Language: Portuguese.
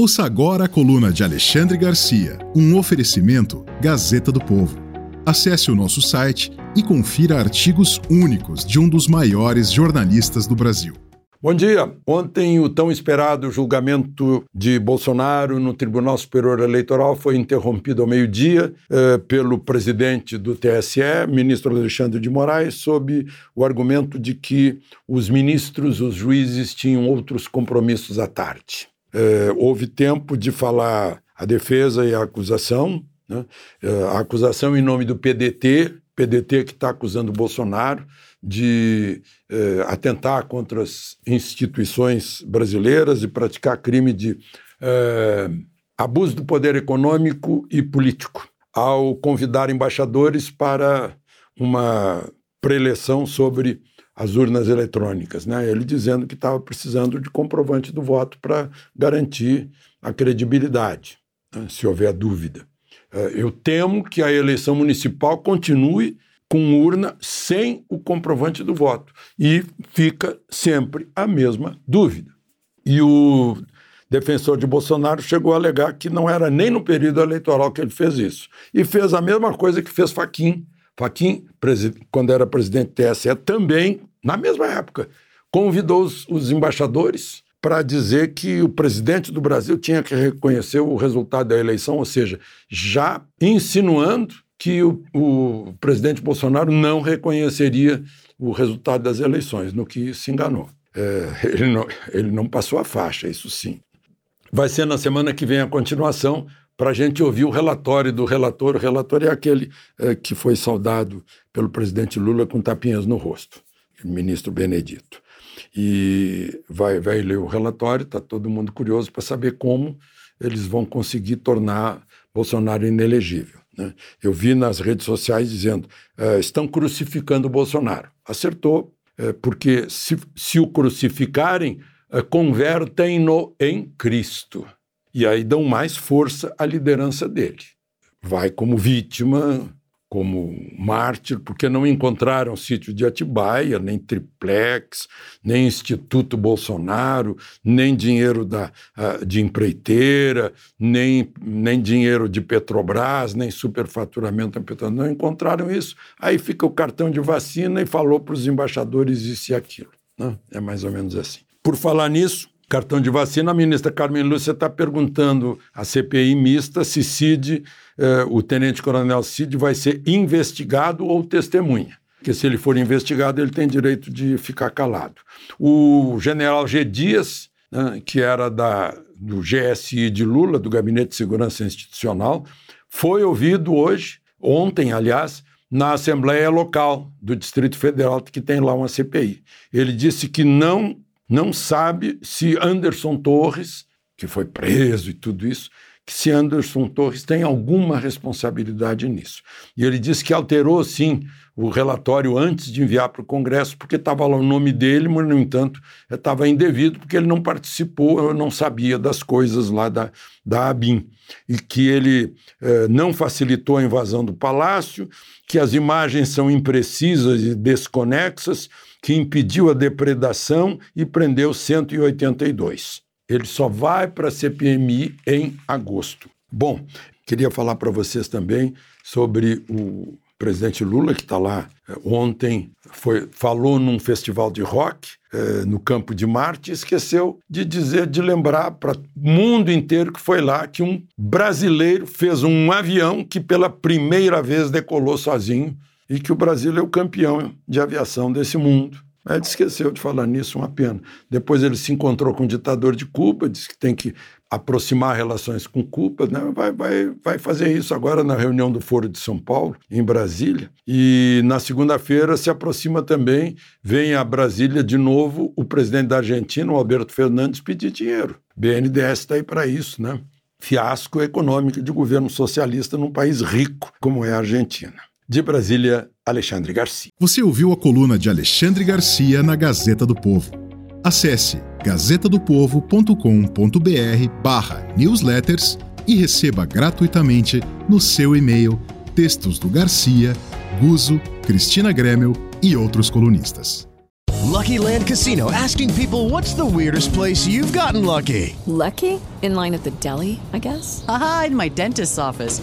Ouça agora a coluna de Alexandre Garcia, um oferecimento Gazeta do Povo. Acesse o nosso site e confira artigos únicos de um dos maiores jornalistas do Brasil. Bom dia. Ontem, o tão esperado julgamento de Bolsonaro no Tribunal Superior Eleitoral foi interrompido ao meio-dia eh, pelo presidente do TSE, ministro Alexandre de Moraes, sob o argumento de que os ministros, os juízes, tinham outros compromissos à tarde. Eh, houve tempo de falar a defesa e a acusação, né? eh, a acusação em nome do PDT, PDT que está acusando Bolsonaro de eh, atentar contra as instituições brasileiras e praticar crime de eh, abuso do poder econômico e político, ao convidar embaixadores para uma preleção sobre as urnas eletrônicas, né? Ele dizendo que estava precisando de comprovante do voto para garantir a credibilidade, né? se houver dúvida. Eh, eu temo que a eleição municipal continue com urna sem o comprovante do voto. E fica sempre a mesma dúvida. E o defensor de Bolsonaro chegou a alegar que não era nem no período eleitoral que ele fez isso. E fez a mesma coisa que fez Faquim. Faquim, quando era presidente do TSE, também, na mesma época, convidou os, os embaixadores para dizer que o presidente do Brasil tinha que reconhecer o resultado da eleição, ou seja, já insinuando que o, o presidente Bolsonaro não reconheceria o resultado das eleições, no que se enganou. É, ele, não, ele não passou a faixa, isso sim. Vai ser na semana que vem a continuação para a gente ouvir o relatório do relator. O relator é aquele é, que foi saudado pelo presidente Lula com tapinhas no rosto, ministro Benedito. E vai, vai ler o relatório, está todo mundo curioso para saber como eles vão conseguir tornar Bolsonaro inelegível. Né? Eu vi nas redes sociais dizendo: uh, estão crucificando Bolsonaro. Acertou, uh, porque se, se, o crucificarem, uh, convertem-no em Cristo. E aí dão mais força à liderança dele. Vai como vítima, como mártir, porque não encontraram sítio de Atibaia, nem triplex, nem Instituto Bolsonaro, nem dinheiro da, de empreiteira, nem, nem dinheiro de Petrobras, nem superfaturamento da Petrobras. Não encontraram isso. Aí fica o cartão de vacina e falou para os embaixadores isso e aquilo. Né? É mais ou menos assim. Por falar nisso, cartão de vacina, a ministra Carmen Lúcia está perguntando à CPI mista se Cid, eh, o tenente-coronel Cid, vai ser investigado ou testemunha. Porque se ele for investigado, ele tem direito de ficar calado. O general G. Dias, né, que era da, do GSI de Lula, do Gabinete de Segurança Institucional, foi ouvido hoje, ontem, aliás, na Assembleia Local do Distrito Federal, que tem lá uma CPI. Ele disse que não não sabe se Anderson Torres, que foi preso e tudo isso, se Anderson Torres tem alguma responsabilidade nisso. E ele disse que alterou, sim, o relatório antes de enviar para o Congresso, porque estava lá o nome dele, mas, no entanto, estava indevido, porque ele não participou, não sabia das coisas lá da, da ABIN. E que ele eh, não facilitou a invasão do palácio, que as imagens são imprecisas e desconexas, que impediu a depredação e prendeu 182. Ele só vai para a CPMI em agosto. Bom, queria falar para vocês também sobre o presidente Lula, que está lá eh, ontem, foi, falou num festival de rock eh, no Campo de Marte e esqueceu de dizer, de lembrar para o mundo inteiro que foi lá que um brasileiro fez um avião que pela primeira vez decolou sozinho e que o Brasil é o campeão de aviação desse mundo. A gente esqueceu de falar nisso, uma pena. Depois ele se encontrou com o ditador de Cuba, disse que tem que aproximar relações com Cuba, né? vai, vai, vai fazer isso agora na reunião do Foro de São Paulo, em Brasília. E na segunda-feira se aproxima também, vem a Brasília de novo o presidente da Argentina, o Alberto Fernandes, pedir dinheiro. BNDES está aí para isso, né? Fiasco econômico de governo socialista num país rico como é a Argentina. De Brasília, Alexandre Garcia. Você ouviu a coluna de Alexandre Garcia na Gazeta do Povo. Acesse gazetadopovo.com.br barra newsletters e receba gratuitamente no seu e-mail textos do Garcia, Guzo, Cristina Gremel e outros colunistas. Lucky Land Casino asking people what's the weirdest place you've gotten lucky? Lucky? In line at the deli, I guess? Aha, in my dentist's office.